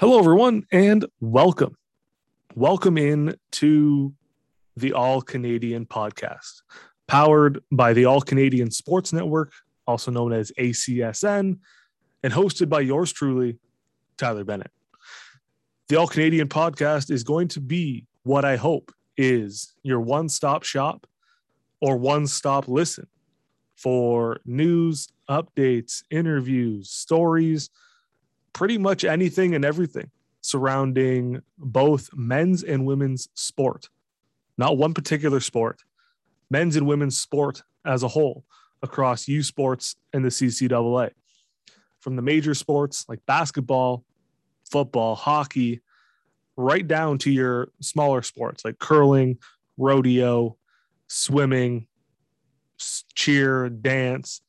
Hello, everyone, and welcome. Welcome in to the All Canadian podcast, powered by the All Canadian Sports Network, also known as ACSN, and hosted by yours truly, Tyler Bennett. The All Canadian podcast is going to be what I hope is your one stop shop or one stop listen for news, updates, interviews, stories pretty much anything and everything surrounding both men's and women's sport, not one particular sport, men's and women's sport as a whole across U Sports and the CCAA. From the major sports like basketball, football, hockey, right down to your smaller sports like curling, rodeo, swimming, cheer, dance,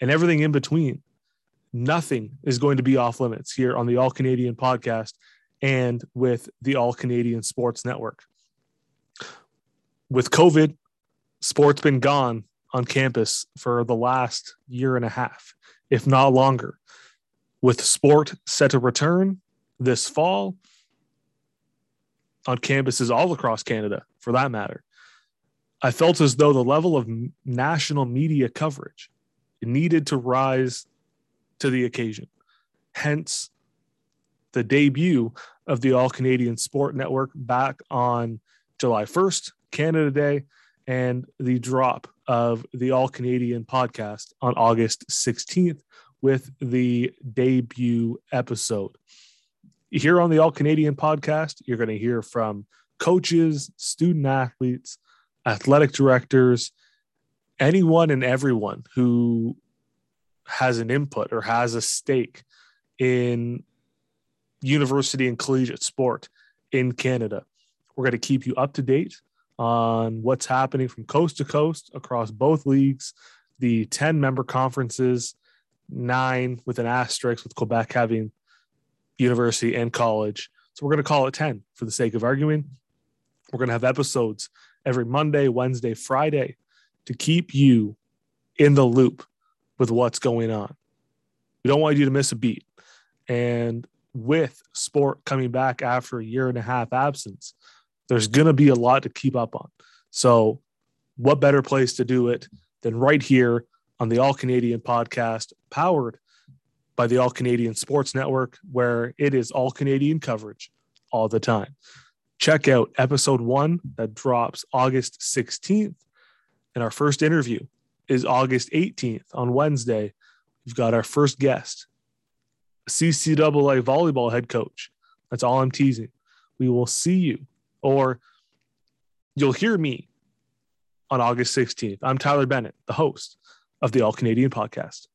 and everything in between nothing is going to be off limits here on the All Canadian podcast and with the All Canadian Sports Network. With COVID, sport's been gone on campus for the last year and a half, if not longer. With sport set to return this fall on campuses all across Canada, for that matter, I felt as though the level of national media coverage needed to rise to the occasion. Hence, the debut of the All Canadian Sport Network back on July 1st, Canada Day, and the drop of the All Canadian podcast on August 16th with the debut episode. Here on the All Canadian podcast, you're going to hear from coaches, student athletes, athletic directors, anyone and everyone who has an input or has a stake in university and collegiate sport in Canada. We're going to keep you up to date on what's happening from coast to coast across both leagues, the 10 member conferences, nine with an asterisk, with Quebec having university and college. So we're going to call it 10 for the sake of arguing. We're going to have episodes every Monday, Wednesday, Friday to keep you in the loop with what's going on. We don't want you to miss a beat. And with sport coming back after a year and a half absence, there's going to be a lot to keep up on. So, what better place to do it than right here on the All Canadian podcast, powered by the All Canadian Sports Network, where it is all Canadian coverage all the time. Check out episode one that drops August 16th and our first interview is August 18th on Wednesday. We've got our first guest, CCAA volleyball head coach. That's all I'm teasing. We will see you, or you'll hear me on August 16th. I'm Tyler Bennett, the host of the All Canadian podcast.